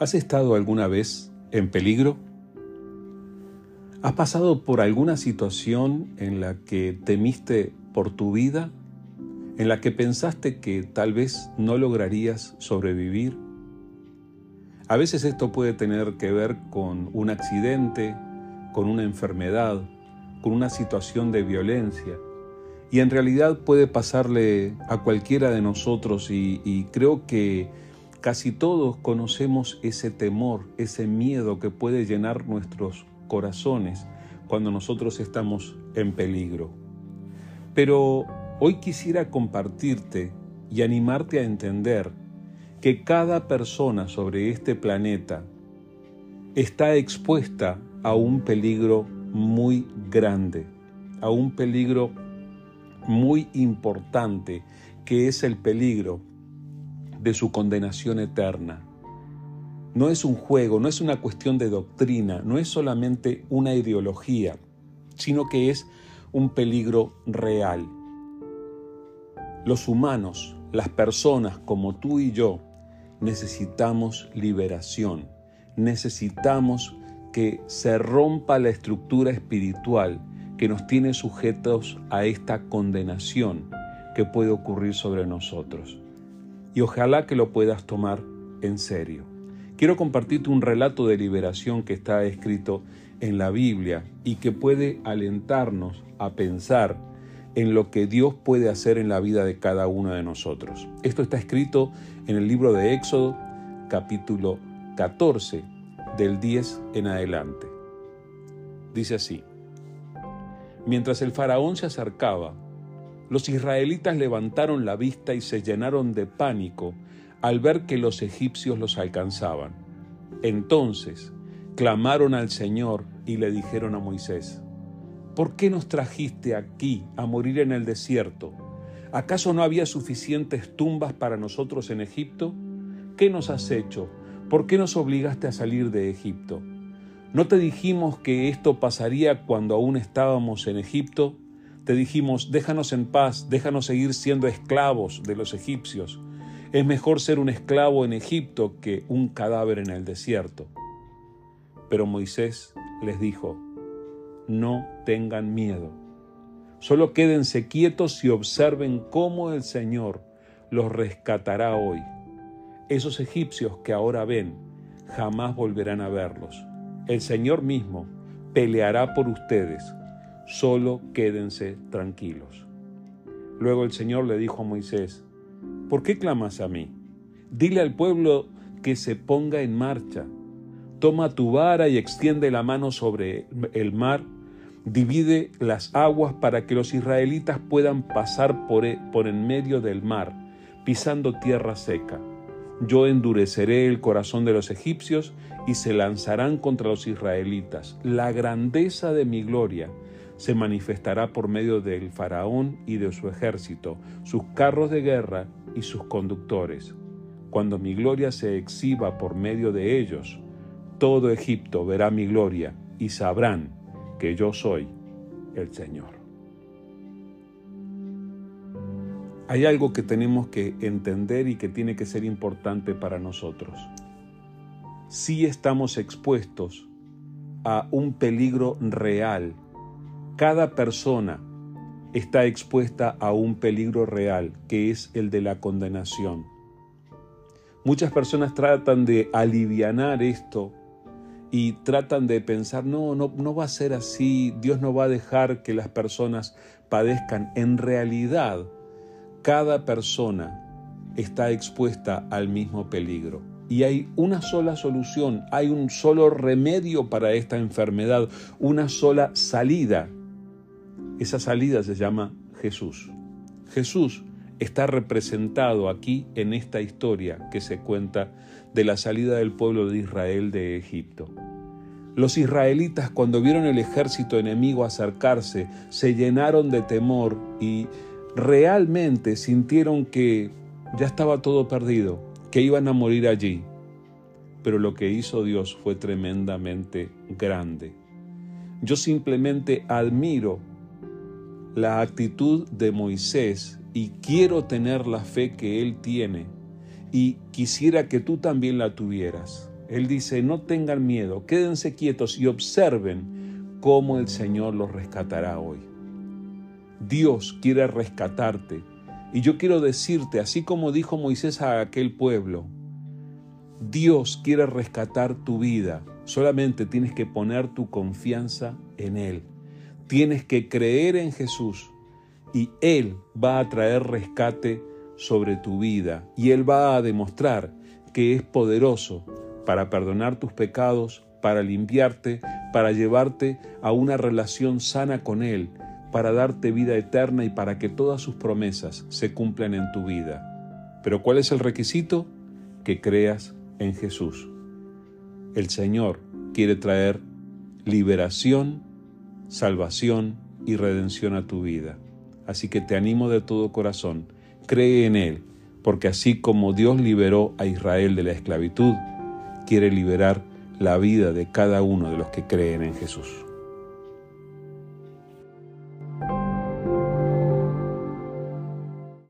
¿Has estado alguna vez en peligro? ¿Has pasado por alguna situación en la que temiste por tu vida? ¿En la que pensaste que tal vez no lograrías sobrevivir? A veces esto puede tener que ver con un accidente, con una enfermedad, con una situación de violencia. Y en realidad puede pasarle a cualquiera de nosotros y, creo que Casi todos conocemos ese temor, ese miedo que puede llenar nuestros corazones cuando nosotros estamos en peligro. Pero hoy quisiera compartirte y animarte a entender que cada persona sobre este planeta está expuesta a un peligro muy grande, a un peligro muy importante, que es el peligro de su condenación eterna. No es un juego, no es una cuestión de doctrina, no es solamente una ideología, sino que es un peligro real. Los humanos, las personas como tú y yo, necesitamos liberación, necesitamos que se rompa la estructura espiritual que nos tiene sujetos a esta condenación que puede ocurrir sobre nosotros y ojalá que lo puedas tomar en serio. Quiero compartirte un relato de liberación que está escrito en la Biblia y que puede alentarnos a pensar en lo que Dios puede hacer en la vida de cada uno de nosotros. Esto está escrito en el libro de Éxodo, capítulo 14, del 10 en adelante. Dice así, mientras el faraón se acercaba, los israelitas levantaron la vista y se llenaron de pánico al ver que los egipcios los alcanzaban. Entonces clamaron al Señor y le dijeron a Moisés, ¿por qué nos trajiste aquí a morir en el desierto? ¿Acaso no había suficientes tumbas para nosotros en Egipto? ¿Qué nos has hecho? ¿Por qué nos obligaste a salir de Egipto? ¿No te dijimos que esto pasaría cuando aún estábamos en Egipto? Te dijimos, déjanos en paz, déjanos seguir siendo esclavos de los egipcios. Es mejor ser un esclavo en Egipto que un cadáver en el desierto. Pero Moisés les dijo, no tengan miedo. Solo quédense quietos y observen cómo el Señor los rescatará hoy. Esos egipcios que ahora ven, jamás volverán a verlos. El Señor mismo peleará por ustedes solo quédense tranquilos. Luego el Señor le dijo a Moisés, ¿por qué clamas a mí? Dile al pueblo que se ponga en marcha. Toma tu vara y extiende la mano sobre el mar, divide las aguas para que los israelitas puedan pasar por, e, por en medio del mar, pisando tierra seca. Yo endureceré el corazón de los egipcios y se lanzarán contra los israelitas. La grandeza de mi gloria se manifestará por medio del faraón y de su ejército, sus carros de guerra y sus conductores. Cuando mi gloria se exhiba por medio de ellos, todo Egipto verá mi gloria y sabrán que yo soy el Señor. Hay algo que tenemos que entender y que tiene que ser importante para nosotros. Si estamos expuestos a un peligro real cada persona está expuesta a un peligro real, que es el de la condenación. Muchas personas tratan de alivianar esto y tratan de pensar, no, no, no va a ser así, Dios no va a dejar que las personas padezcan. En realidad, cada persona está expuesta al mismo peligro. Y hay una sola solución, hay un solo remedio para esta enfermedad, una sola salida esa salida se llama Jesús. Jesús está representado aquí en esta historia que se cuenta de la salida del pueblo de Israel de Egipto. Los israelitas cuando vieron el ejército enemigo acercarse se llenaron de temor y realmente sintieron que ya estaba todo perdido, que iban a morir allí. Pero lo que hizo Dios fue tremendamente grande. Yo simplemente admiro la actitud de Moisés y quiero tener la fe que él tiene y quisiera que tú también la tuvieras. Él dice, no tengan miedo, quédense quietos y observen cómo el Señor los rescatará hoy. Dios quiere rescatarte. Y yo quiero decirte, así como dijo Moisés a aquel pueblo, Dios quiere rescatar tu vida. Solamente tienes que poner tu confianza en Él. Tienes que creer en Jesús y Él va a traer rescate sobre tu vida y Él va a demostrar que es poderoso para perdonar tus pecados, para limpiarte, para llevarte a una relación sana con Él, para darte vida eterna y para que todas sus promesas se cumplan en tu vida. Pero ¿cuál es el requisito? Que creas en Jesús. El Señor quiere traer liberación, salvación y redención a tu vida. Así que te animo de todo corazón, cree en Él, porque así como Dios liberó a Israel de la esclavitud, quiere liberar la vida de cada uno de los que creen en Jesús.